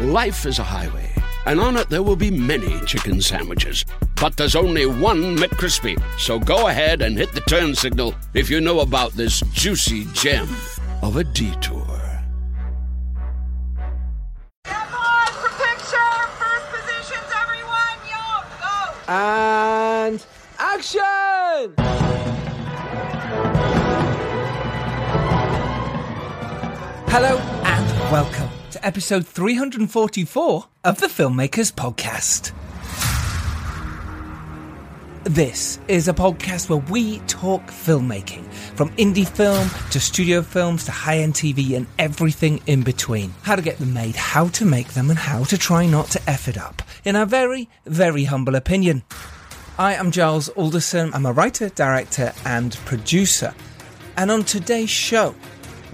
Life is a highway, and on it there will be many chicken sandwiches. But there's only one McCrispy. So go ahead and hit the turn signal if you know about this juicy gem of a detour. Everyone for picture! First positions, everyone! Yo, go! And action! Hello and welcome to episode 344 of the Filmmakers Podcast. This is a podcast where we talk filmmaking, from indie film to studio films to high end TV and everything in between. How to get them made, how to make them, and how to try not to F it up, in our very, very humble opinion. I am Giles Alderson. I'm a writer, director, and producer. And on today's show,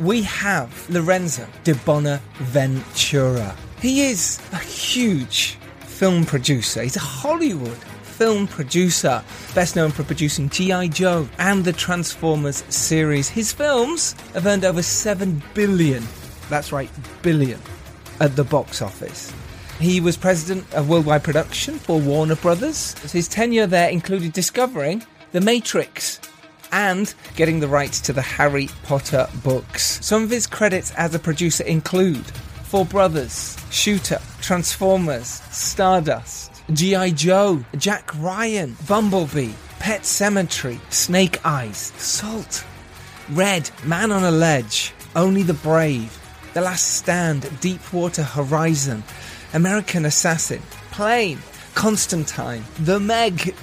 we have Lorenzo di Bonaventura. He is a huge film producer. He's a Hollywood film producer, best known for producing G.I. Joe and the Transformers series. His films have earned over 7 billion, that's right, billion, at the box office. He was president of worldwide production for Warner Brothers. His tenure there included discovering The Matrix and getting the rights to the Harry Potter books. Some of his credits as a producer include Four Brothers, Shooter, Transformers, Stardust, G.I. Joe, Jack Ryan, Bumblebee, Pet Sematary, Snake Eyes, Salt, Red, Man on a Ledge, Only the Brave, The Last Stand, Deepwater Horizon, American Assassin, Plane, Constantine, The Meg,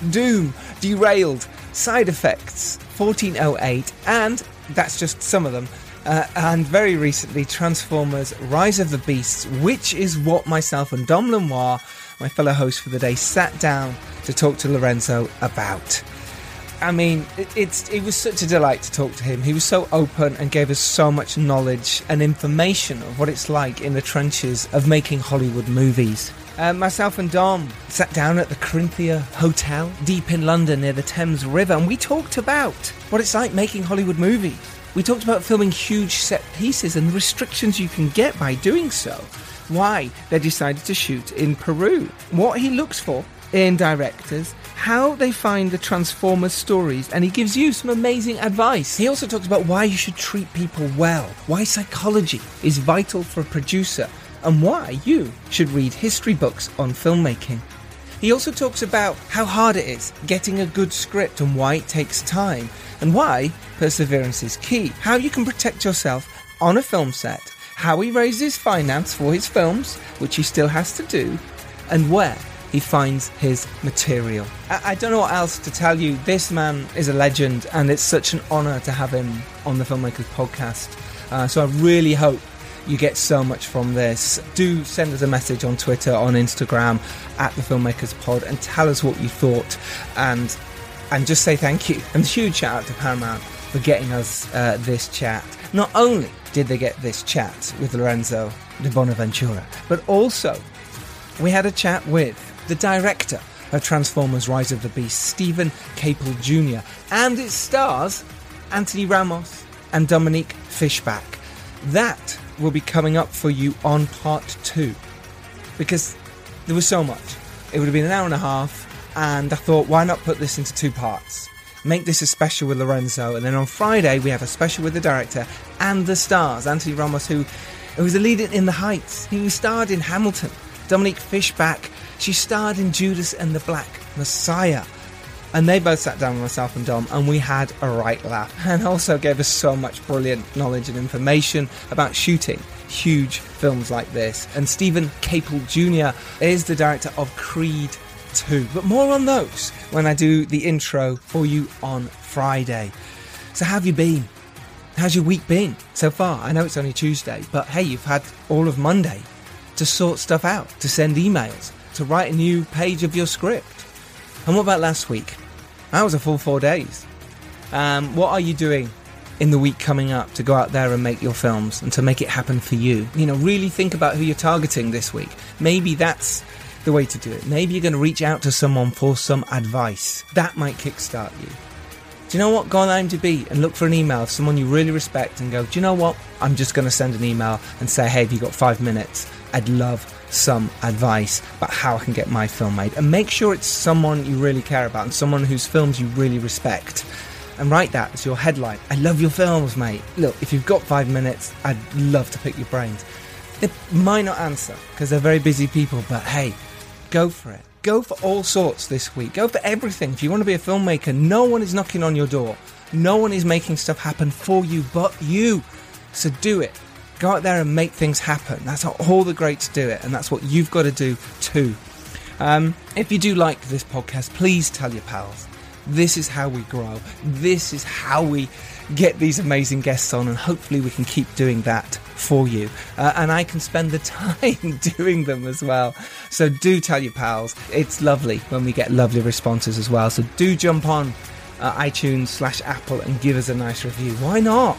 Doom, Derailed, Side Effects, 1408, and that's just some of them. Uh, and very recently, Transformers Rise of the Beasts, which is what myself and Dom Lenoir, my fellow host for the day, sat down to talk to Lorenzo about. I mean, it, it's it was such a delight to talk to him. He was so open and gave us so much knowledge and information of what it's like in the trenches of making Hollywood movies. Uh, myself and Dom sat down at the Corinthia Hotel deep in London near the Thames River and we talked about what it's like making Hollywood movies. We talked about filming huge set pieces and the restrictions you can get by doing so. Why they decided to shoot in Peru. What he looks for in directors, how they find the Transformers stories, and he gives you some amazing advice. He also talks about why you should treat people well, why psychology is vital for a producer, and why you should read history books on filmmaking. He also talks about how hard it is getting a good script and why it takes time, and why perseverance is key, how you can protect yourself on a film set, how he raises finance for his films, which he still has to do, and where he finds his material. I, I don't know what else to tell you. This man is a legend, and it's such an honour to have him on the Filmmakers podcast. Uh, so I really hope you get so much from this. Do send us a message on Twitter, on Instagram, at the Filmmakers Pod, and tell us what you thought, and and just say thank you. And huge shout out to Paramount for getting us uh, this chat. Not only did they get this chat with Lorenzo di Bonaventura, but also we had a chat with the director of Transformers Rise of the Beast, Steven Caple Jr., and it stars Anthony Ramos and Dominique Fishback. That will be coming up for you on part two because there was so much. It would have been an hour and a half, and I thought, why not put this into two parts? Make this a special with Lorenzo, and then on Friday we have a special with the director and the stars, Anthony Ramos, who, who was the lead in The Heights. He starred in Hamilton. Dominique Fishback, she starred in Judas and the Black Messiah. And they both sat down with myself and Dom, and we had a right laugh. And also gave us so much brilliant knowledge and information about shooting huge films like this. And Steven Caple Jr. is the director of Creed 2. But more on those when I do the intro for you on Friday. So, how have you been? How's your week been so far? I know it's only Tuesday, but hey, you've had all of Monday to sort stuff out, to send emails, to write a new page of your script. And what about last week? That was a full four days. Um, what are you doing in the week coming up to go out there and make your films and to make it happen for you? You know, really think about who you're targeting this week. Maybe that's the way to do it. Maybe you're going to reach out to someone for some advice. That might kickstart you. Do you know what? Go on IMDb and look for an email of someone you really respect and go, do you know what? I'm just going to send an email and say, hey, have you got five minutes? I'd love some advice about how I can get my film made. And make sure it's someone you really care about and someone whose films you really respect. And write that as your headline. I love your films, mate. Look, if you've got five minutes, I'd love to pick your brains. They might not answer because they're very busy people, but hey, go for it. Go for all sorts this week. Go for everything. If you want to be a filmmaker, no one is knocking on your door. No one is making stuff happen for you but you. So do it. Go out there and make things happen. That's how all the greats do it, and that's what you've got to do too. Um, if you do like this podcast, please tell your pals. This is how we grow. This is how we get these amazing guests on, and hopefully, we can keep doing that for you. Uh, and I can spend the time doing them as well. So, do tell your pals. It's lovely when we get lovely responses as well. So, do jump on uh, iTunes slash Apple and give us a nice review. Why not?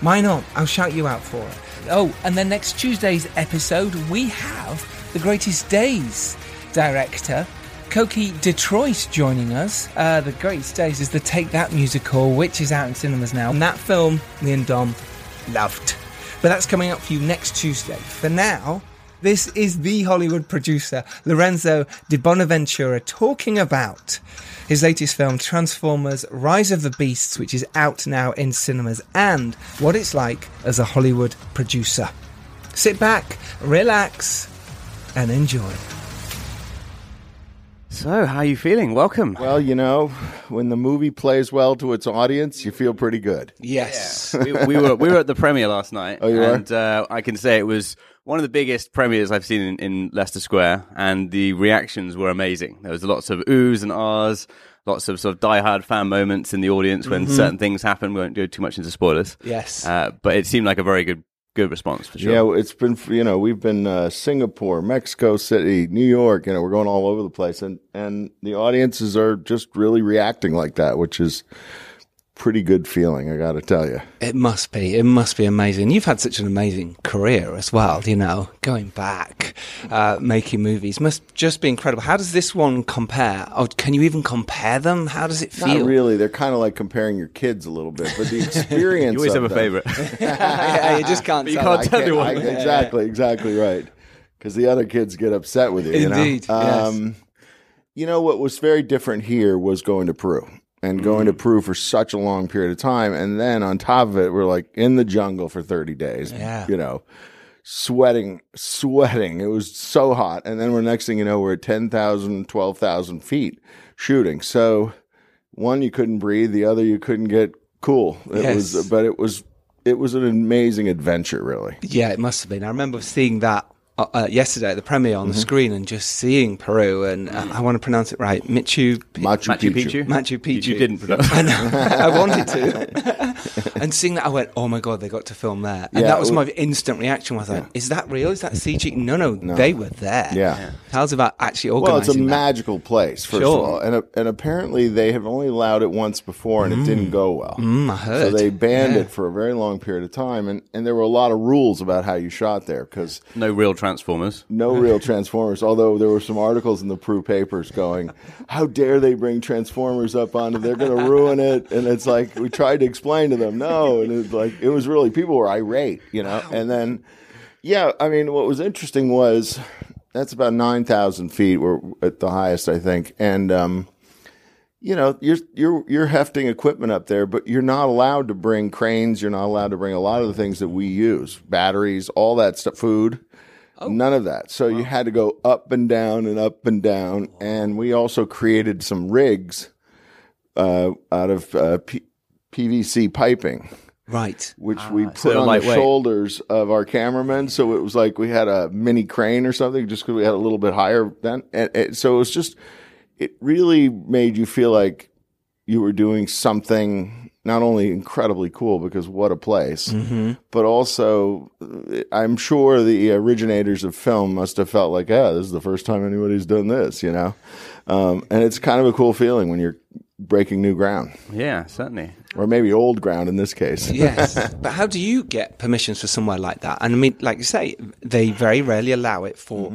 Why not? I'll shout you out for it. Oh, and then next Tuesday's episode, we have the Greatest Days director, Coky Giedroyc, joining us. Uh, the Greatest Days is the Take That musical, which is out in cinemas now. And that film, me and Dom loved. But that's coming up for you next Tuesday. For now, this is the Hollywood producer, Lorenzo Di Bonaventura, talking about his latest film, Transformers Rise of the Beasts, which is out now in cinemas, and what it's like as a Hollywood producer. Sit back, relax, and enjoy. So, how are you feeling? Welcome. Well, you know, when the movie plays well to its audience, you feel pretty good. Yes. we, we were we were at the premiere last night. Oh, you were? and uh, I can say it was one of the biggest premieres I've seen in, in Leicester Square, and the reactions were amazing. There was lots of oohs and ahs, lots of sort of diehard fan moments in the audience when certain things happen. We won't go too much into spoilers. Yes. uh, but it seemed like a very good good response for sure. Yeah, it's been you know we've been uh, Singapore, Mexico City, New York. You know, we're going all over the place, and and the audiences are just really reacting like that, which is pretty good feeling. I got to tell you. It must be. It must be amazing. You've had such an amazing career as well, you know, going back, uh, making movies must just be incredible. How does this one compare? Oh, can you even compare them? How does it feel? Not really. They're kind of like comparing your kids a little bit, but the experience. You always of have a favorite. yeah, you just can't. But you tell. can't tell can't- anyone. I- exactly, exactly right. Because the other kids get upset with you. you know? Indeed, yes. Um, you know what was very different here was going to Peru and going Mm. to Peru for such a long period of time, and then on top of it, we're like in the jungle for thirty days. Yeah. you know. Sweating, sweating. It was so hot. And then we're next thing you know, we're at 10,000, 12,000 feet shooting. So one, you couldn't breathe. The other, you couldn't get cool. It Yes. was, but it was, it was an amazing adventure, really. Yeah, it must have been. I remember seeing that uh, uh, yesterday at the premiere on the Mm-hmm. screen and just seeing Peru and uh, I want to pronounce it right, Michu. Machu, Machu Picchu. Picchu. Machu Picchu. You, you didn't pronounce. I know. I wanted to. and seeing that, I went, "Oh my god, they got to film there!" And Yeah, that was it my instant reaction. Was like, "Is that real? Is that CG?" No, no, they were there. Yeah. Tell us about actually organizing? Well, it's a that. magical place, first Sure. of all, and and apparently they have only allowed it once before, and it didn't go well. Mm, I heard. So they banned Yeah. it for a very long period of time, and, and there were a lot of rules about how you shot there because no real Transformers. no real Transformers. Although there were some articles in the Peru papers going, "How dare they bring Transformers up onto? They're going to ruin it." And it's like we tried to explain to them, no, and it's like it was really people were irate, you know. And then, yeah, I mean, what was interesting was that's about nine thousand feet. We're at the highest, I think, and um, you know, you're you're you're hefting equipment up there, but you're not allowed to bring cranes. You're not allowed to bring a lot of the things that we use, batteries, all that stuff, food. None of that. So you had to go up and down and up and down. And we also created some rigs uh, out of uh, P- PVC piping, right. which we put so on the shoulders of our cameramen. So it was like we had a mini crane or something, just because we had a little bit higher then. And, and so it was just, it really made you feel like you were doing something not only incredibly cool because what a place, but also uh, I'm sure the originators of film must have felt like, yeah, this is the first time anybody's done this, you know? Um, and it's kind of a cool feeling when you're breaking new ground, Yeah, certainly. or maybe old ground in this case. yes, but how do you get permissions for somewhere like that? And I mean, like you say, they very rarely allow it for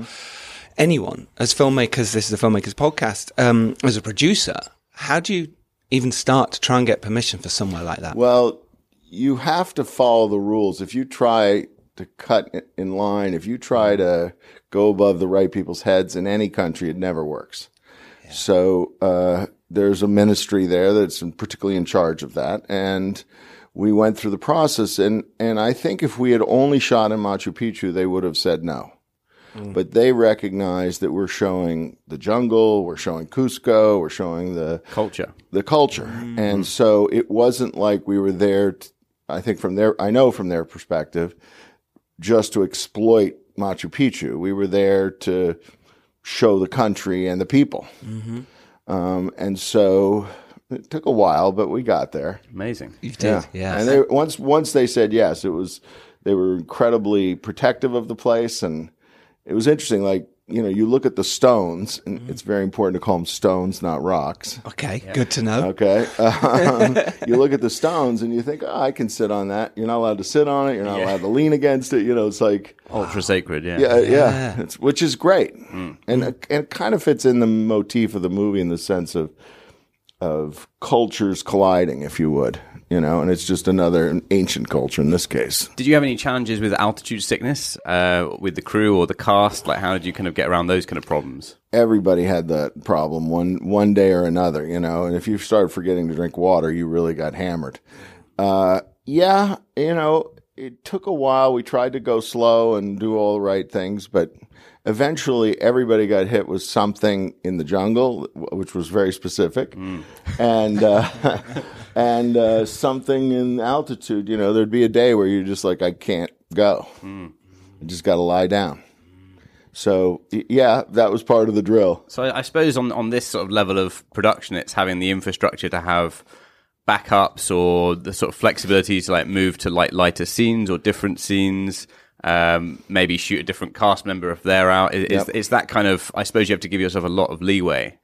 anyone. As filmmakers, this is a filmmakers podcast. Um, as a producer, how do you even start to try and get permission for somewhere like that? Well, you have to follow the rules. If you try to cut in line, if you try to go above the right people's heads in any country, it never works. So uh, there's a ministry there that's in- particularly in charge of that, and we went through the process. and And I think if we had only shot in Machu Picchu, they would have said no. But they recognized that we're showing the jungle, we're showing Cusco, we're showing the Culture. the culture. And so it wasn't like we were there, I think from their, I know from their perspective, just to exploit Machu Picchu. We were there to show the country and the people. Um, and so it took a while, but we got there. Amazing. You did, yeah. And they, once, once they said yes, it was, they were incredibly protective of the place. And it was interesting. Like, you know, you look at the stones and mm-hmm. it's very important to call them stones, not rocks. okay, good to know. Okay. Um, you look at the stones and you think, oh, I can sit on that. You're not allowed to sit on it. You're not allowed to lean against it. You know, it's like, Ultra ah. sacred, yeah. yeah, yeah, It's, which is great. Mm. And, mm. it, and it kind of fits in the motif of the movie in the sense of, of cultures colliding, if you would, you know, and it's just another ancient culture in this case. Did you have any challenges with altitude sickness uh, with the crew or the cast? Like, how did you kind of get around those kind of problems? Everybody had that problem one one day or another, you know. And if you started forgetting to drink water, you really got hammered. Uh, yeah, you know, it took a while. We tried to go slow and do all the right things, but eventually everybody got hit with something in the jungle, which was very specific, and uh, and uh, something in altitude. You know, there'd be a day where you're just like, I can't go. I just got to lie down. So yeah, that was part of the drill. So I, I suppose on on this sort of level of production, it's having the infrastructure to have backups or the sort of flexibility to like move to like lighter scenes or different scenes. Um, maybe shoot a different cast member if they're out. Is, Yep. is that kind of? I suppose you have to give yourself a lot of leeway.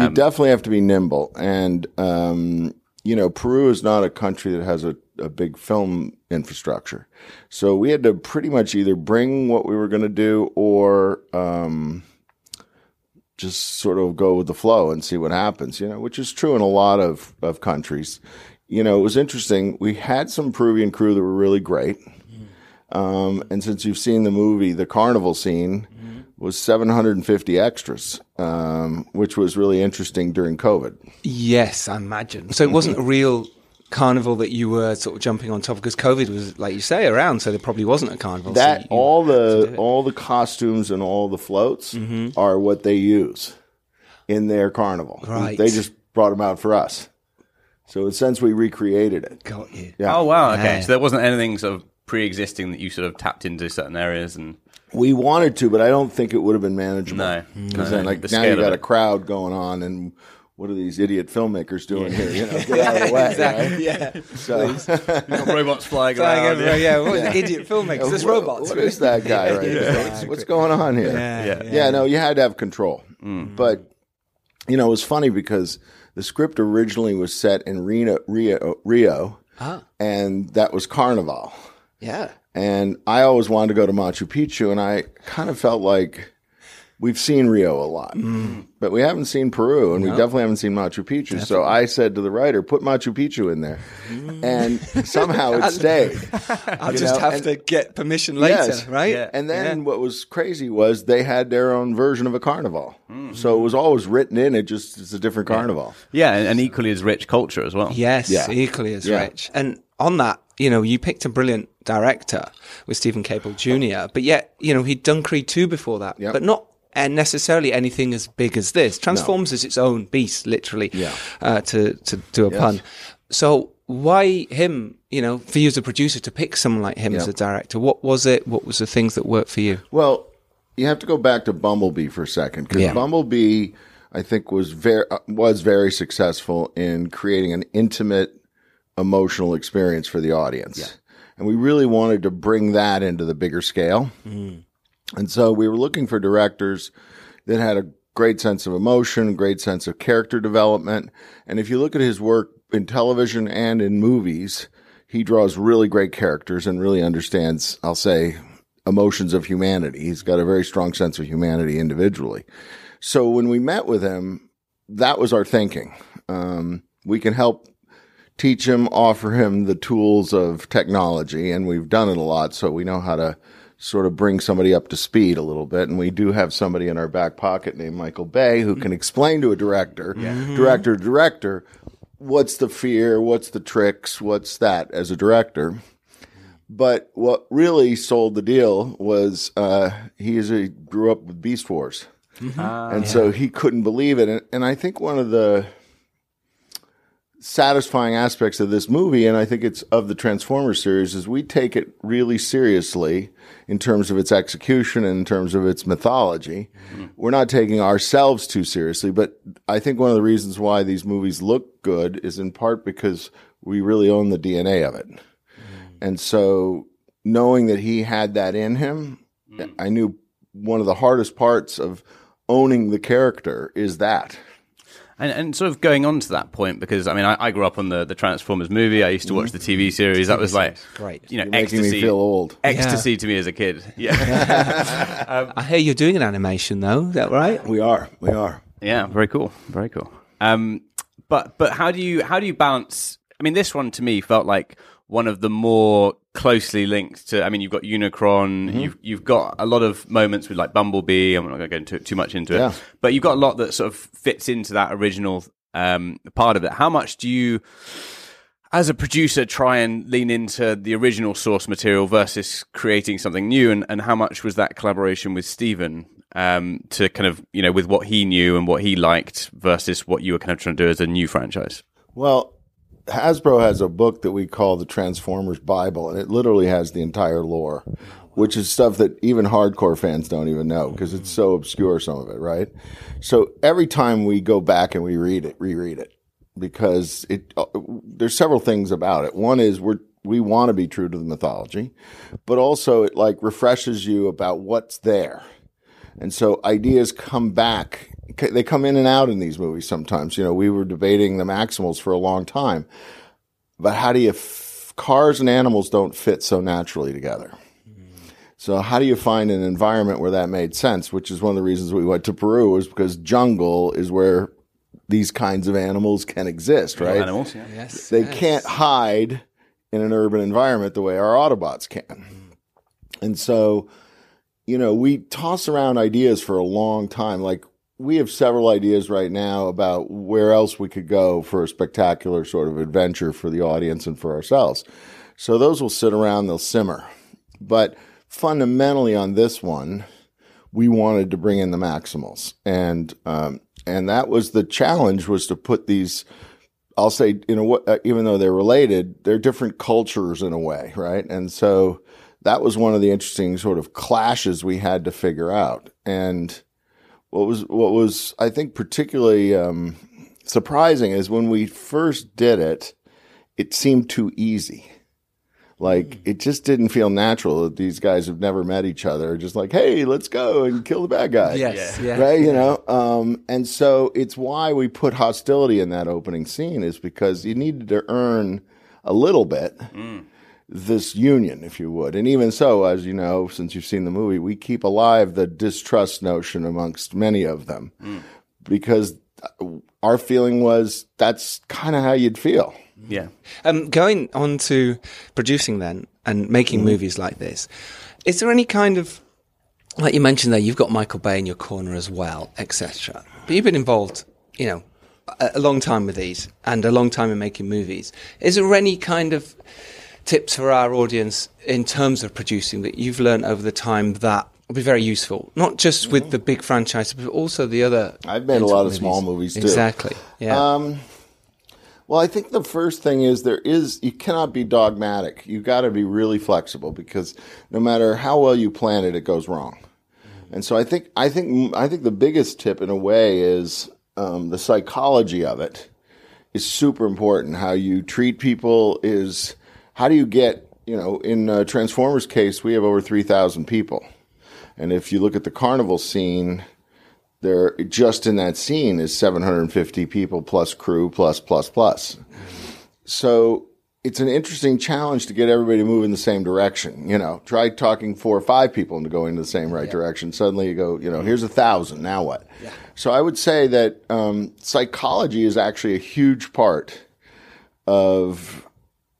you definitely have to be nimble, and um, you know, Peru is not a country that has a, a big film infrastructure, so we had to pretty much either bring what we were going to do or um, just sort of go with the flow and see what happens. You know, which is true in a lot of of countries. You know, it was interesting. We had some Peruvian crew that were really great. Um, and since you've seen the movie, the carnival scene was 750 extras, um, which was really interesting during COVID. Yes, I imagine. So it wasn't a real carnival that you were sort of jumping on top because COVID was, like you say, around. So there probably wasn't a carnival. so That you- all the. Mm-hmm. all the costumes and all the floats are what they use in their carnival. Right. They just brought them out for us. So since we recreated it. got you. Yeah. Oh wow, okay. Yeah. So there wasn't anything sort of pre-existing that you sort of tapped into certain areas and We wanted to, but I don't think it would have been manageable. No. because No, then like the now you of got a crowd going on, and what are these idiot filmmakers doing here? You know, get out of the way. exactly. right? Yeah. So, robots flying Flying everywhere, yeah. What the idiot filmmakers? There's What- robots. What is that guy right there? What's, what's going on here? Yeah, yeah, no, you had to have control. Mm. But you know, it was funny because the script originally was set in Reno, Rio, Rio, ah. and that was Carnival. Yeah. And I always wanted to go to Machu Picchu, and I kind of felt like we've seen Rio a lot, mm. but we haven't seen Peru, and we definitely haven't seen Machu Picchu. So I said to the writer, "Put Machu Picchu in there," mm. and somehow it stayed. I'll You just know, have and- to get permission later, Yes. right? Yeah. And then what was crazy was they had their own version of a carnival. Mm. So it was always written in. It just it's a different carnival. yeah, and, and equally as rich culture as well. Yes, Yeah. equally as Yeah. rich. And on that, you know, you picked a brilliant director with Steven Caple Jr., but yet, you know, he'd done Creed 2 before that, Yep. but not and necessarily anything as big as this. Transforms is its own beast, literally, Yeah. uh, to, to do a pun. So why him, you know, for you as a producer to pick someone like him as a director? What was it? What was the things that worked for you? Well, you have to go back to Bumblebee for a second because Yeah. Bumblebee, I think, was very uh, was very successful in creating an intimate emotional experience for the audience. And we really wanted to bring that into the bigger scale. And so we were looking for directors that had a great sense of emotion, great sense of character development. And if you look at his work in television and in movies, he draws really great characters and really understands, I'll say, emotions of humanity. He's got a very strong sense of humanity individually. So when we met with him, that was our thinking. Um, we can help teach him, offer him the tools of technology, and we've done it a lot, so we know how to sort of bring somebody up to speed a little bit. And we do have somebody in our back pocket named Michael Bay who can explain to a director, mm-hmm. director, director, what's the fear, what's the tricks, what's that as a director. But what really sold the deal was uh, he is a grew up with Beast Wars, mm-hmm. and ah, so he couldn't believe it. And, and I think one of the satisfying aspects of this movie, and I think it's of the Transformers series, is we take it really seriously in terms of its execution and in terms of its mythology. Mm-hmm. We're not taking ourselves too seriously, but I think one of the reasons why these movies look good is in part because we really own the DNA of it. Mm-hmm. And so knowing that he had that in him, mm-hmm. I knew one of the hardest parts of owning the character is that. And, and sort of going on to that point, because I mean, I, I grew up on the, the Transformers movie. I used to watch the TV series. That was like, Great. you know, You're making ecstasy. me feel old. Ecstasy to me as a kid. Yeah. I hear you're doing an animation though. Is that right? We are. We are. Yeah, very cool, very cool. Um, but but how do you how do you balance? I mean, this one to me felt like one of the more closely linked to. I mean, you've got Unicron, Mm-hmm. you've you've got a lot of moments with like Bumblebee. I'm not going to go into too much into it, but you've got a lot that sort of fits into that original um, part of it. How much do you? As a producer, try and lean into the original source material versus creating something new, and, and how much was that collaboration with Steven um, to kind of you know with what he knew and what he liked versus what you were kind of trying to do as a new franchise? Well, Hasbro has a book that we call the Transformers Bible, and it literally has the entire lore, which is stuff that even hardcore fans don't even know because it's so obscure, some of it, right? So every time we go back and we read it, reread it, because it uh, there's several things about it. One is we're we want to be true to the mythology, but also it like refreshes you about what's there. And so ideas come back. They come in and out in these movies sometimes. You know, we were debating the Maximals for a long time. But how do you, f- cars and animals don't fit so naturally together. So how do you find an environment where that made sense? Which is one of the reasons we went to Peru was because jungle is where these kinds of animals can exist, right? Animals, yeah. Yes. They can't hide in an urban environment the way our Autobots can. Mm-hmm. And so, you know, we toss around ideas for a long time. Like, we have several ideas right now about where else we could go for a spectacular sort of adventure for the audience and for ourselves. So, those will sit around, they'll simmer. But fundamentally, on this one, we wanted to bring in the Maximals. And, um, and that was the challenge was to put these I'll say, you know, uh, even though they're related, they're different cultures in a way, right? And so that was one of the interesting sort of clashes we had to figure out. And what was what was I think particularly um, surprising is when we first did it, it seemed too easy. Like it just didn't feel natural that these guys have never met each other. Just like, hey, let's go and kill the bad guy Yes. Yeah. right? You know, um, and so it's why we put hostility in that opening scene is because you needed to earn a little bit this union, if you would. And even so, as you know, since you've seen the movie, we keep alive the distrust notion amongst many of them because our feeling was that's kind of how you'd feel. Yeah. Um, going on to producing then and making Mm-hmm. movies like this, is there any kind of like you mentioned there, you've got Michael Bay in your corner as well, etc. But you've been involved, you know, a, a long time with these and a long time in making movies. Is there any kind of tips for our audience in terms of producing that you've learned over the time that will be very useful, not just with the big franchises, but also the other. I've made a lot of small movies, too. Exactly. Yeah. Um, well, I think the first thing is there is you cannot be dogmatic. You got to be really flexible because no matter how well you plan it, it goes wrong. And so I think I think I think the biggest tip in a way is um, the psychology of it is super important. How you treat people is how do you get you know in uh, Transformers case we have over three thousand people, and if you look at the carnival scene, there just in that scene is seven hundred and fifty people plus crew plus plus plus. So it's an interesting challenge to get everybody to move in the same direction. You know, try talking four or five people into going in the same right direction. Suddenly you go, you know, here's a thousand. Now what? So I would say that um, psychology is actually a huge part of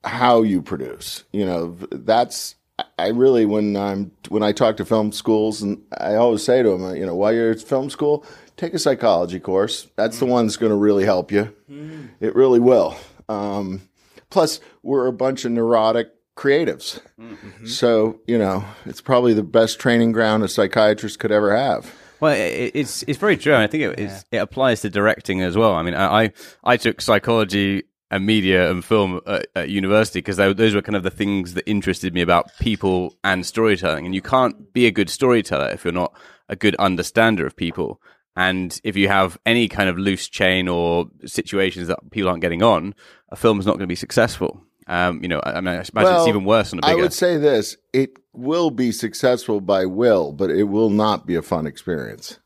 how you produce. You know, that's I really when I'm when I talk to film schools and I always say to them, uh, you know, while you're at film school, take a psychology course. That's the mm. one that's going to really help you. Mm. It really will. Um, plus, we're a bunch of neurotic creatives, mm-hmm. so you know it's probably the best training ground a psychiatrist could ever have. Well, it's it's very true. I think it it's- it applies to directing as well. I mean, I I, I took psychology and media and film at, at university because those were kind of the things that interested me about people and storytelling. And you can't be a good storyteller if you're not a good understander of people. And if you have any kind of loose chain or situations that people aren't getting on, a film is not going to be successful. Um, you know, I, I mean, I imagine it's even worse on a I bigger. I would say this: it will be successful by will, but it will not be a fun experience.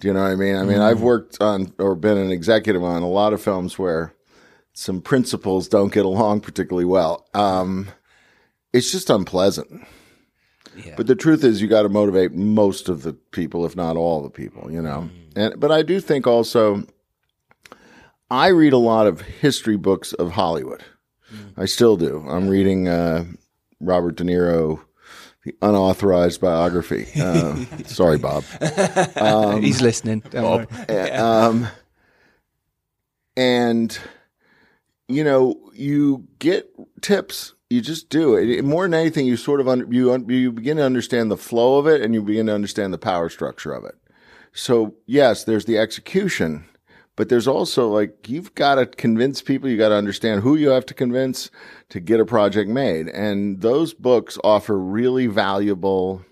Do you know what I mean? I mean, I've worked on or been an executive on a lot of films where some principals don't get along particularly well. Um, it's just unpleasant. But the truth is, you got to motivate most of the people, if not all the people. You know, and but I do think also, I read a lot of history books of Hollywood. I still do. I'm reading uh, Robert De Niro, the unauthorized biography. Uh, sorry, Bob. He's listening. Don't worry. Um, and you know, you get tips. You just do it. More than anything, you sort of under, you un- you begin to understand the flow of it, and you begin to understand the power structure of it. So yes, there's the execution, but there's also like you've got to convince people. You got to understand who you have to convince to get a project made, and those books offer really valuable,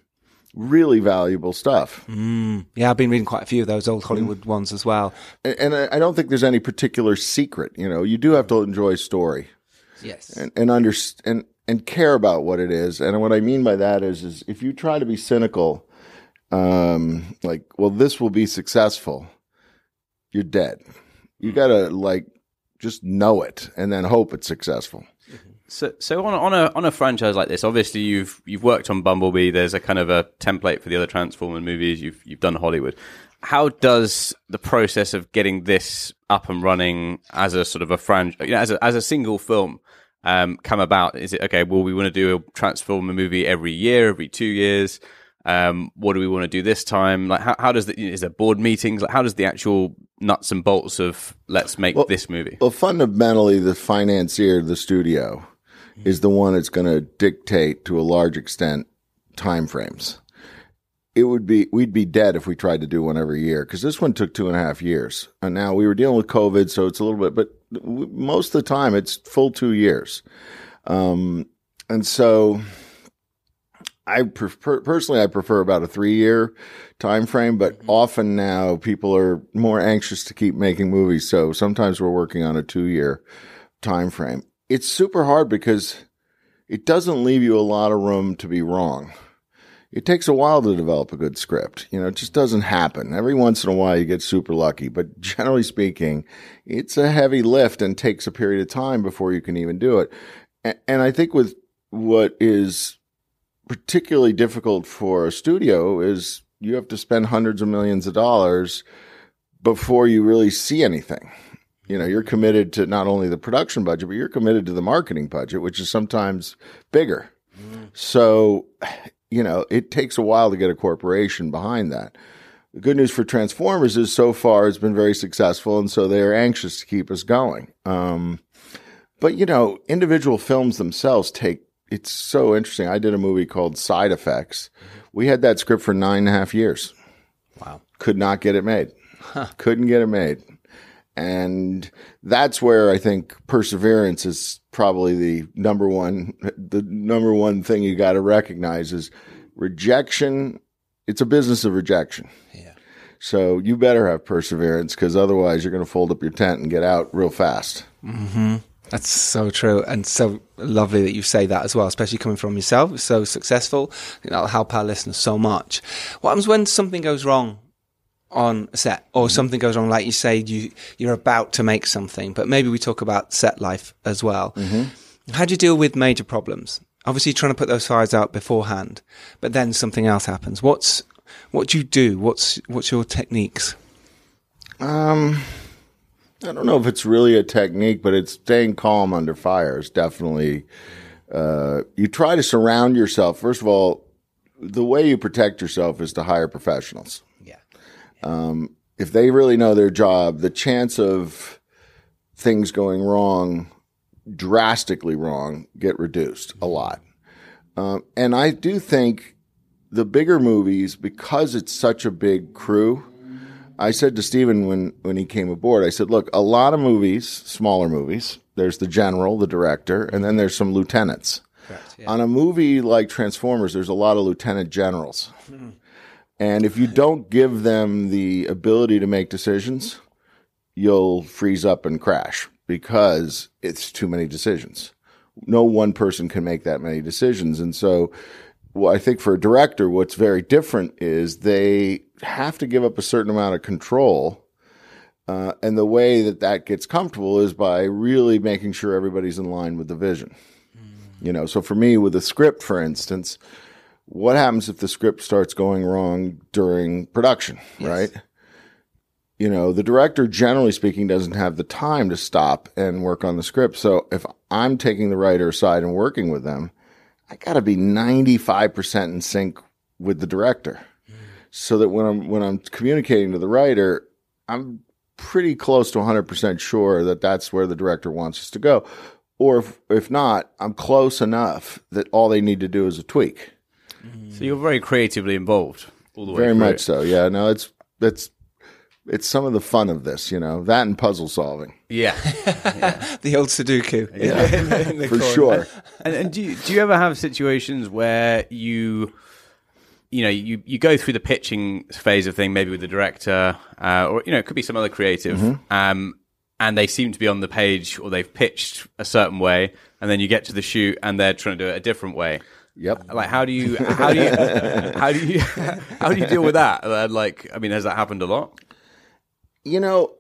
really valuable stuff. Yeah, I've been reading quite a few of those old Hollywood ones as well. And- and I don't think there's any particular secret. You know, you do have to enjoy story Yes. and and under, and and care about what it is. And what I mean by that is, is if you try to be cynical, um, like, well, this will be successful, you're dead. You gotta like just know it and then hope it's successful. So, so on a, on a on a franchise like this, obviously you've you've worked on Bumblebee. There's a kind of a template for the other Transformer movies. You've you've done Hollywood. How does the process of getting this up and running as a sort of a franchise, you know, as a as a single film, um, come about? Is it okay? Well, we want to do a Transformer movie every year, every two years. Um, what do we want to do this time? Like, how, how does the is there board meetings? Like, how does the actual nuts and bolts of let's make this movie? Well, fundamentally, the financier, the studio, is the one that's going to dictate to a large extent timeframes. It would be we'd be dead if we tried to do one every year because this one took two and a half years, and now we were dealing with COVID, so it's a little bit. But most of the time, it's full two years, um, and so I prefer personally I prefer about a three year time frame, but often now people are more anxious to keep making movies. So sometimes we're working on a two year time frame. It's super hard because it doesn't leave you a lot of room to be wrong. It takes a while to develop a good script. You know, it just doesn't happen. Every once in a while you get super lucky, but generally speaking, it's a heavy lift and takes a period of time before you can even do it. And I think with what is particularly difficult for a studio is you have to spend hundreds of millions of dollars before you really see anything. You know, you're committed to not only the production budget, but you're committed to the marketing budget, which is sometimes bigger. So, you know, it takes a while to get a corporation behind that. The good news for Transformers is so far it's been very successful, and so they are anxious to keep us going. Um, but you know, individual films themselves take. It's so interesting. I did a movie called Side Effects. We had that script for nine and a half years. Wow. Could not get it made. Couldn't get it made. And that's where I think perseverance is probably the number one, the number one thing you got to recognize is rejection. It's a business of rejection. Yeah. So you better have perseverance because otherwise you're going to fold up your tent and get out real fast. Mm-hmm. That's so true and so lovely that you say that as well, especially coming from yourself, so successful. I think that'll help our listeners so much. What happens when something goes wrong on a set or something goes wrong, like you say, you, you're about to make something, but maybe we talk about set life as well. How do you deal with major problems? Obviously, you're trying to put those fires out beforehand, but then something else happens. What's, what do you do? What's, what's your techniques? Um, I don't know if it's really a technique, but it's staying calm under fire is definitely. Uh, you try to surround yourself. First of all, the way you protect yourself is to hire professionals. Yeah. If they really know their job, the chance of things going wrong, drastically wrong, get reduced a mm-hmm. lot. Um, and I do think the bigger movies, because it's such a big crew, I said to Steven when, when he came aboard, I said, look, a lot of movies, smaller movies, there's the general, the director, and then there's some lieutenants. On a movie like Transformers, there's a lot of lieutenant generals. Mm-hmm. And if you don't give them the ability to make decisions, you'll freeze up and crash because it's too many decisions. No one person can make that many decisions. And so, well, I think for a director, what's very different is they have to give up a certain amount of control. Uh, and the way that that gets comfortable is by really making sure everybody's in line with the vision. You know, so for me, with a script, for instance, what happens if the script starts going wrong during production, right? You know, the director, generally speaking, doesn't have the time to stop and work on the script. So if I'm taking the writer aside and working with them, I got to be 95% in sync with the director. So that when I'm when I'm communicating to the writer, I'm pretty close to 100% sure that that's where the director wants us to go. Or if, if not, I'm close enough that all they need to do is a tweak. So you're very creatively involved all the way through. Very through much so. Yeah. No, it's it's it's some of the fun of this, you know, that and puzzle solving Yeah. The old Sudoku. in- in the for corner. sure. and, and do you, do you ever have situations where you you know you, you go through the pitching phase of thing maybe with the director uh, or you know it could be some other creative um, and they seem to be on the page or they've pitched a certain way and then you get to the shoot and they're trying to do it a different way Yep. like how do you how do you how do you how do you deal with that Uh, like i mean has that happened a lot You know,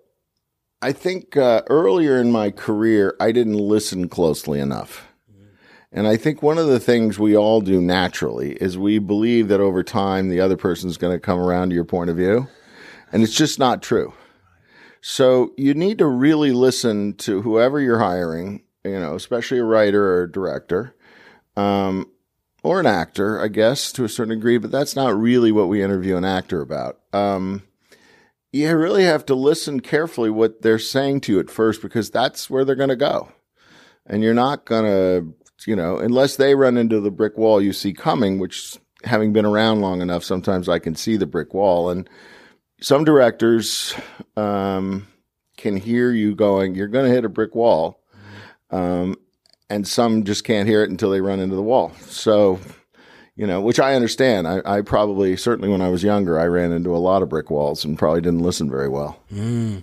I think uh, earlier in my career, I didn't listen closely enough. And I think one of the things we all do naturally is we believe that over time the other person's going to come around to your point of view. And it's just not true. So you need to really listen to whoever you're hiring, you know, especially a writer or a director, um, or an actor, I guess, to a certain degree, but that's not really what we interview an actor about. Um, you really have to listen carefully what they're saying to you at first because that's where they're going to go. And you're not going to, you know, unless they run into the brick wall you see coming, which having been around long enough, sometimes I can see the brick wall. And some directors um, can hear you going, you're going to hit a brick wall. Um, and some just can't hear it until they run into the wall. So, you know, which I understand. I, I probably, certainly when I was younger, I ran into a lot of brick walls and probably didn't listen very well. Hey,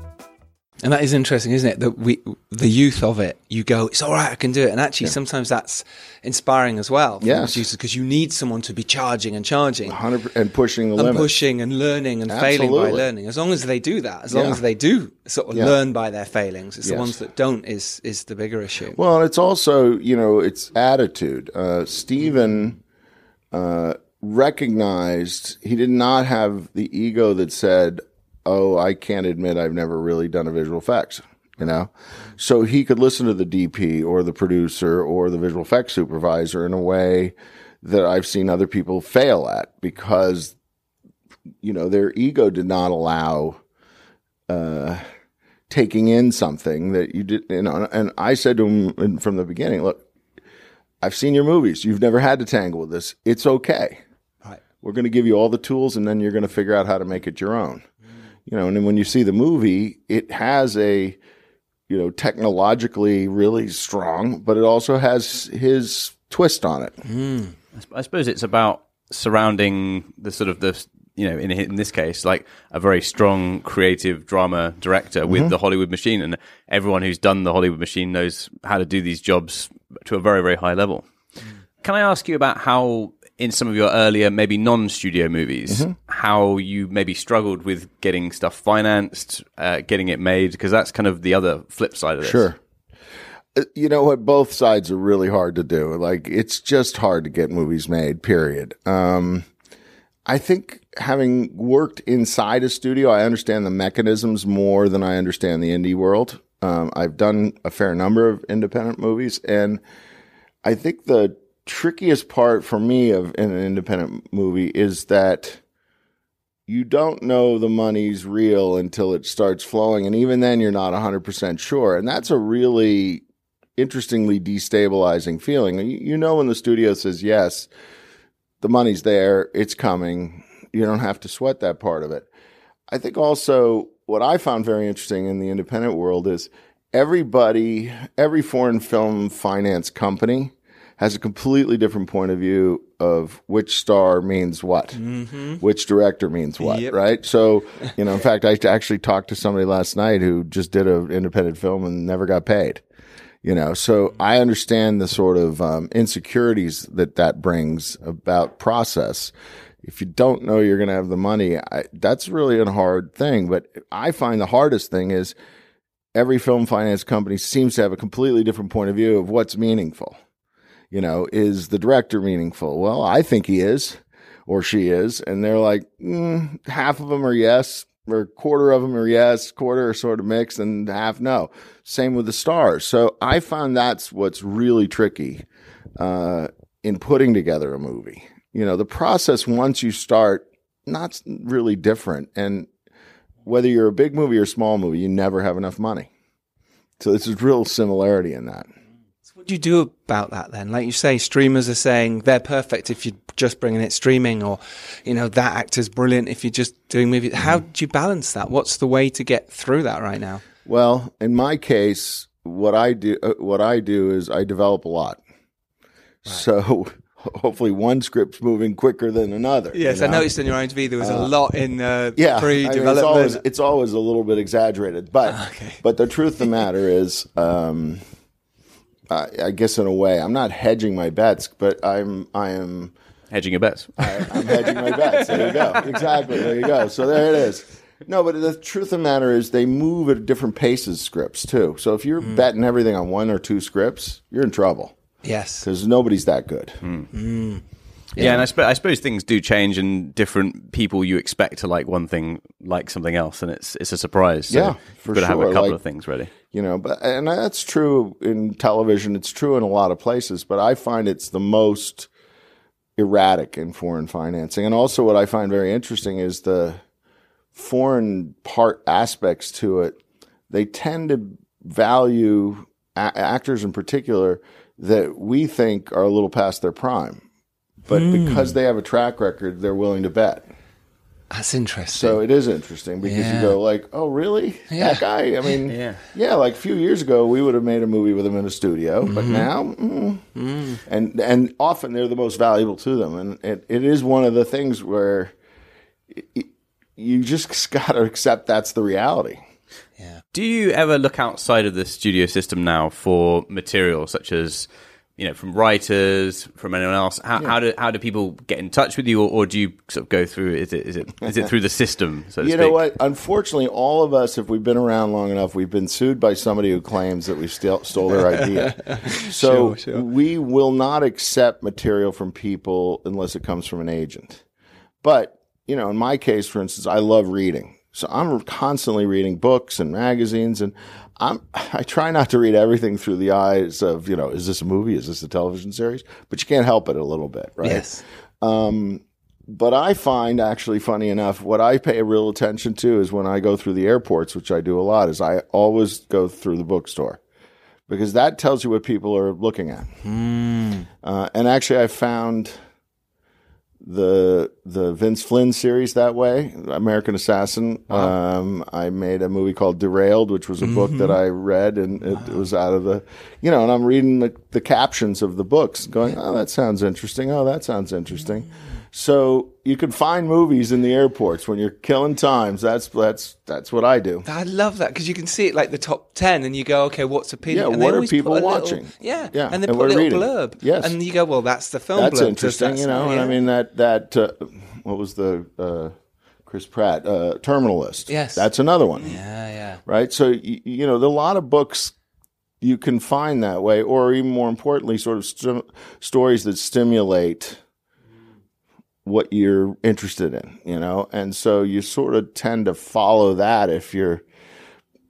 And that is interesting, isn't it? That we, the youth of it, you go, it's all right, I can do it. And actually, sometimes that's inspiring as well. Yes. producers, because you need someone to be charging and charging. 100 and pushing the and limit. pushing and learning and failing by learning. As long as they do that, as long as they do sort of Yeah. learn by their failings, it's the ones that don't is is the bigger issue. Well, and it's also, you know, it's attitude. Uh, Steven uh, recognized he did not have the ego that said, "Oh, I can't admit I've never really done a visual effects." You know, so he could listen to the DP or the producer or the visual effects supervisor in a way that I've seen other people fail at because, you know, their ego did not allow uh, taking in something that you did, you know, and I said to him from the beginning, look, I've seen your movies. You've never had to tangle with this. It's okay. Right. We're going to give you all the tools and then you're going to figure out how to make it your own. You know, and then when you see the movie, it has a, you know, technologically really strong, but it also has his twist on it. Hmm. I suppose it's about surrounding the sort of the you know in in this case like a very strong creative drama director with mm-hmm. the Hollywood machine and everyone who's done the Hollywood machine knows how to do these jobs to a very very high level. Hmm. Can I ask you about how in some of your earlier maybe non-studio movies how you maybe struggled with getting stuff financed, uh, getting it made because that's kind of the other flip side of this. Sure. Uh, You know what? Both sides are really hard to do. Like, it's just hard to get movies made, period. Um, I think having worked inside a studio, I understand the mechanisms more than I understand the indie world. Um, I've done a fair number of independent movies, and I think the trickiest part for me of in an independent movie is that you don't know the money's real until it starts flowing. And even then, you're not 100% sure. And that's a really interestingly destabilizing feeling. You, you know, when the studio says, yes, the money's there, it's coming, you don't have to sweat that part of it. I think also what I found very interesting in the independent world is everybody, every foreign film finance company has a completely different point of view of which star means what, which director means what, Yep. right? So, you know, in fact, I actually talked to somebody last night who just did an independent film and never got paid. You know, so I understand the sort of um, insecurities that that brings about process. If you don't know you're going to have the money, I, that's really a hard thing. But I find the hardest thing is every film finance company seems to have a completely different point of view of what's meaningful. You know, is the director meaningful? Well, I think he is or she is. And they're like, mm, half of them are yes, or quarter of them are yes, quarter are sort of mixed, and half no. Same with the stars. So I found that's what's really tricky uh, in putting together a movie. You know, the process once you start, not really different. And whether you're a big movie or small movie, you never have enough money. So there's a real similarity in that. Do you do about that then? Like you say, streamers are saying they're perfect if you're just bringing it streaming, or you know that actor's brilliant if you're just doing movies. How do you balance that? What's the way to get through that right now? Well, in my case, what I do, uh, what I do is I develop a lot. So hopefully, one script's moving quicker than another. Yes, you I noticed in your IMDb there was a lot in uh, Yeah, I mean, pre-development. it's always it's always a little bit exaggerated, but Okay. but the truth of the matter is, um, I, I guess in a way, I'm not hedging my bets, but I'm I am Hedging your bets. I, I'm hedging my bets. There you go. Exactly. There you go. So there it is. No, but the truth of the matter is they move at different paces scripts too. So if you're hmm. betting everything on one or two scripts, you're in trouble yes, because nobody's that good. Hmm. Hmm. Yeah, and I, sp- I suppose things do change, and different people you expect to like one thing, like something else, and it's it's a surprise. So Yeah, for you've got to have a couple like- of things ready. you know but and that's true in television it's true in a lot of places but i find it's the most erratic in foreign financing and also what i find very interesting is the foreign part aspects to it they tend to value a- actors in particular that we think are a little past their prime but because they have a track record they're willing to bet that's interesting. so it is interesting because Yeah. you go like, oh, really? Yeah. That guy? I mean, Yeah. yeah. Like a few years ago, we would have made a movie with him in a studio, but Mm-hmm. now, mm. and and often they're the most valuable to them, and it, it is one of the things where y- you just got to accept that's the reality. Yeah. Do you ever look outside of the studio system now for material such as, you know, from writers, from anyone else? How, how do how do people get in touch with you, or, or do you sort of go through? Is it is it is it through the system? So to You speak? know what? Unfortunately, all of us, if we've been around long enough, we've been sued by somebody who claims that we still stole their idea. so Sure, sure. we will not accept material from people unless it comes from an agent. But you know, in my case, for instance, I love reading, so I'm constantly reading books and magazines, and I'm I try not to read everything through the eyes of you know, is this a movie? Is this a television series? But you can't help it a little bit, right? Yes. Um, but I find actually funny enough, what I pay real attention to is when I go through the airports, which I do a lot, is I always go through the bookstore because that tells you what people are looking at. Uh, and actually, I found the the Vince Flynn series that way, American Assassin. Um, I made a movie called Derailed, which was a book that I read, and it, it was out of the, you know, and I'm reading the, the captions of the books, going, oh, that sounds interesting. Oh, that sounds interesting. So you can find movies in the airports when you're killing times. That's that's that's what I do. I love that because you can see it like the top ten, and you go, okay, what's appealing? Yeah, and what are people a little- watching? yeah, Yeah, and they and put a little reading. blurb. Yes. and you go, well, that's the film. That's blurb. Interesting, that you know. sound- And I mean that that uh, what was the uh, Chris Pratt uh, Terminal List? Yes. that's another one. yeah, yeah, right? So you, you know, there are a lot of books you can find that way, or even more importantly, sort of st- stories that stimulate what you're interested in, you know, and so you sort of tend to follow that if you're.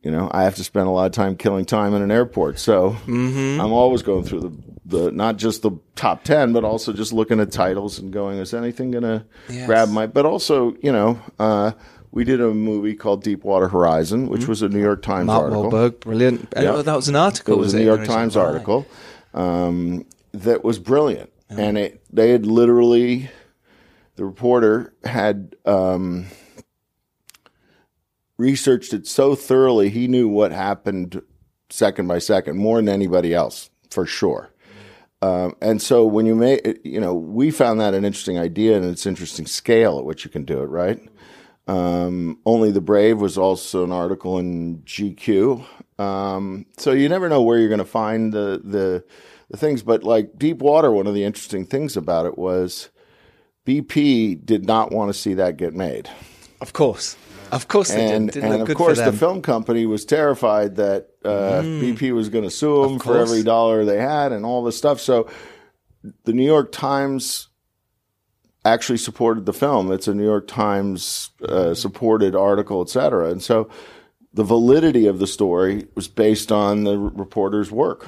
You know, I have to spend a lot of time killing time in an airport, so Mm-hmm. I'm always going through the, the not just the top ten, but also just looking at titles and going, is anything gonna Yes. grab my? But also, you know, uh, we did a movie called Deepwater Horizon, which was a New York Times Mm-hmm. Mark article. Wahlberg, brilliant. Yeah. oh, that was an article. It was a New York? Times article um, that was brilliant, and it they had literally the reporter had um, researched it so thoroughly he knew what happened second by second more than anybody else for sure. Um, and so when you make, you know, we found that an interesting idea and it's interesting scale at which you can do it, right? Um, Only the Brave was also an article in GQ. Um, so you never know where you're going to find the, the, the things, but like Deep Water, one of the interesting things about it was BP did not want to see that get made. Of course, of course they And, did. Didn't and of course, the film company was terrified that uh, BP was going to sue them for every dollar they had and all this stuff. So the New York Times actually supported the film. It's a New York Times uh, supported article, et cetera. And so the validity of the story was based on the reporter's work.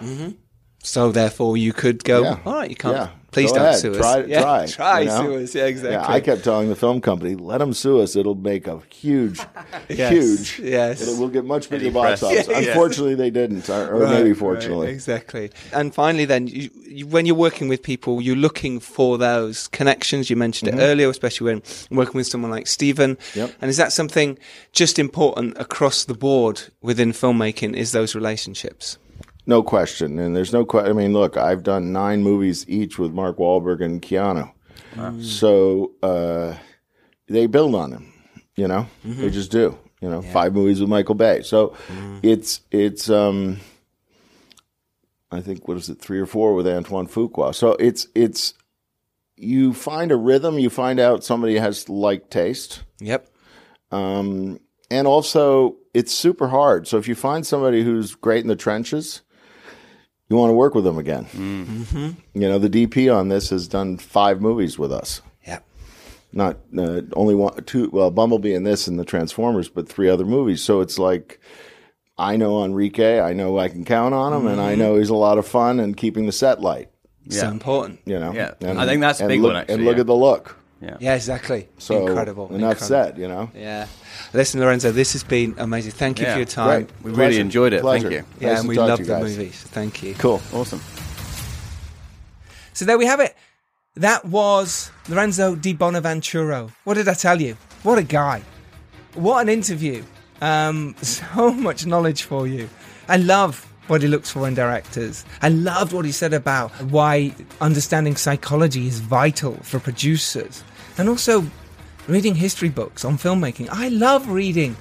So therefore, you could go. Yeah. All right, you can't. Yeah. Please Go don't ahead. sue us. Try, yeah, try, try you know? sue us. Yeah, exactly. Yeah, I kept telling the film company, let them sue us. It'll make a huge, Yes. huge. Yes. It will get much bigger box press. office. Yeah, yeah. Unfortunately, they didn't, or, or Right, maybe right, fortunately. exactly. And finally, then, you, you, when you're working with people, you're looking for those connections. You mentioned it earlier, especially when working with someone like Steven. Mm-hmm. Yep. And is that something just important across the board within filmmaking? Is those relationships? No question. And there's no question. I mean, look, I've done nine movies each with Mark Wahlberg and Keanu. So uh, they build on them, you know? They just do. You know, five movies with Michael Bay. So it's, it's, um, I think, what is it, three or four with Antoine Fuqua. So it's, it's, you find a rhythm, you find out somebody has like taste. Yep. Um, and also, it's super hard. So if you find somebody who's great in the trenches, you want to work with them again. Mm-hmm. You know, the DP on this has done five movies with us. Yeah, Not uh, only one, two. Well, Bumblebee and this and the Transformers, but three other movies. So it's like I know Enrique. I know I can count on him, and I know he's a lot of fun and keeping the set light. So important. You know, Yeah. And- I think that's a big look, one, actually, And look yeah. at the look. Yeah, exactly. So incredible. Enough incredible. said. You know. Yeah. Listen, Lorenzo, this has been amazing. Thank you Yeah, for your time. Great. We really enjoyed it. Pleasure. Thank you. Yeah, Nice and we love the movies. Thank you. Cool. Awesome. So there we have it. That was Lorenzo Di Bonaventura. What did I tell you? What a guy. What an interview. Um, so much knowledge for you. I love what he looks for in directors. I loved what he said about why understanding psychology is vital for producers. And also reading history books on filmmaking. I love reading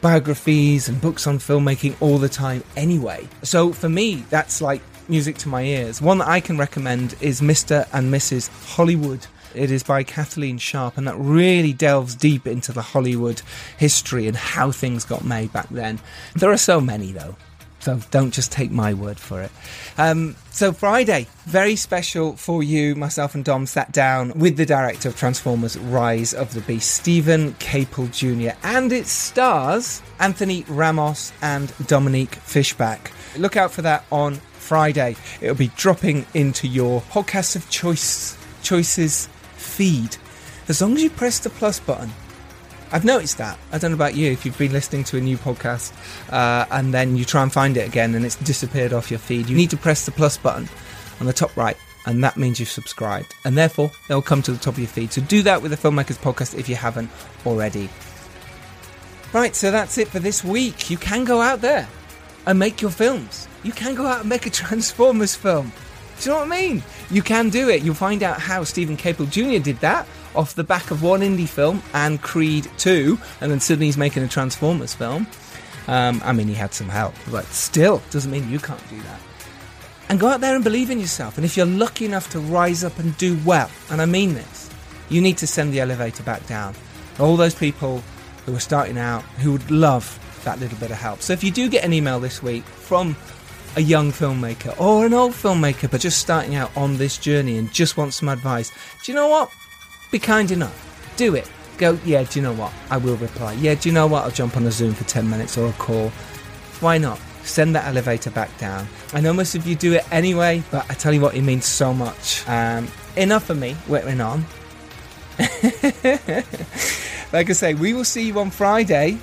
biographies and books on filmmaking all the time anyway. So for me, that's like music to my ears. One that I can recommend is Mr. and Mrs. Hollywood. It is by Kathleen Sharp, and that really delves deep into the Hollywood history and how things got made back then. There are so many, though. So don't just take my word for it. Um, so Friday, very special for you. Myself and Dom sat down with the director of Transformers: Rise of the Beast, Steven Caple Jr., and its stars Anthony Ramos and Dominique Fishback. Look out for that on Friday. It'll be dropping into your podcast of choice choices feed as long as you press the plus button. I've noticed that. I don't know about you if you've been listening to a new podcast uh, and then you try and find it again and it's disappeared off your feed. You need to press the plus button on the top right, and that means you've subscribed, and therefore they'll come to the top of your feed. So do that with the Filmmakers Podcast if you haven't already. Right, so that's it for this week. You can go out there and make your films. You can go out and make a Transformers film. Do you know what I mean? You can do it. You'll find out how Steven Caple Jr. did that off the back of one indie film and Creed 2, and then suddenly he's making a Transformers film. Um, I mean, he had some help, but still doesn't mean you can't do that. And go out there and believe in yourself. And if you're lucky enough to rise up and do well, and I mean this, you need to send the elevator back down. All those people who are starting out who would love that little bit of help. So if you do get an email this week from a young filmmaker or an old filmmaker, but just starting out on this journey and just want some advice, do you know what? Be kind enough. Do it. Go, yeah, do you know what? I will reply. Yeah, do you know what? I'll jump on a Zoom for 10 minutes or a call. Why not? Send that elevator back down. I know most of you do it anyway, but I tell you what, it means so much. Um, enough of me whittling on. like I say, we will see you on Friday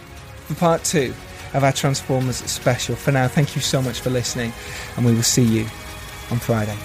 for part two of our Transformers special. For now, thank you so much for listening, and we will see you on Friday.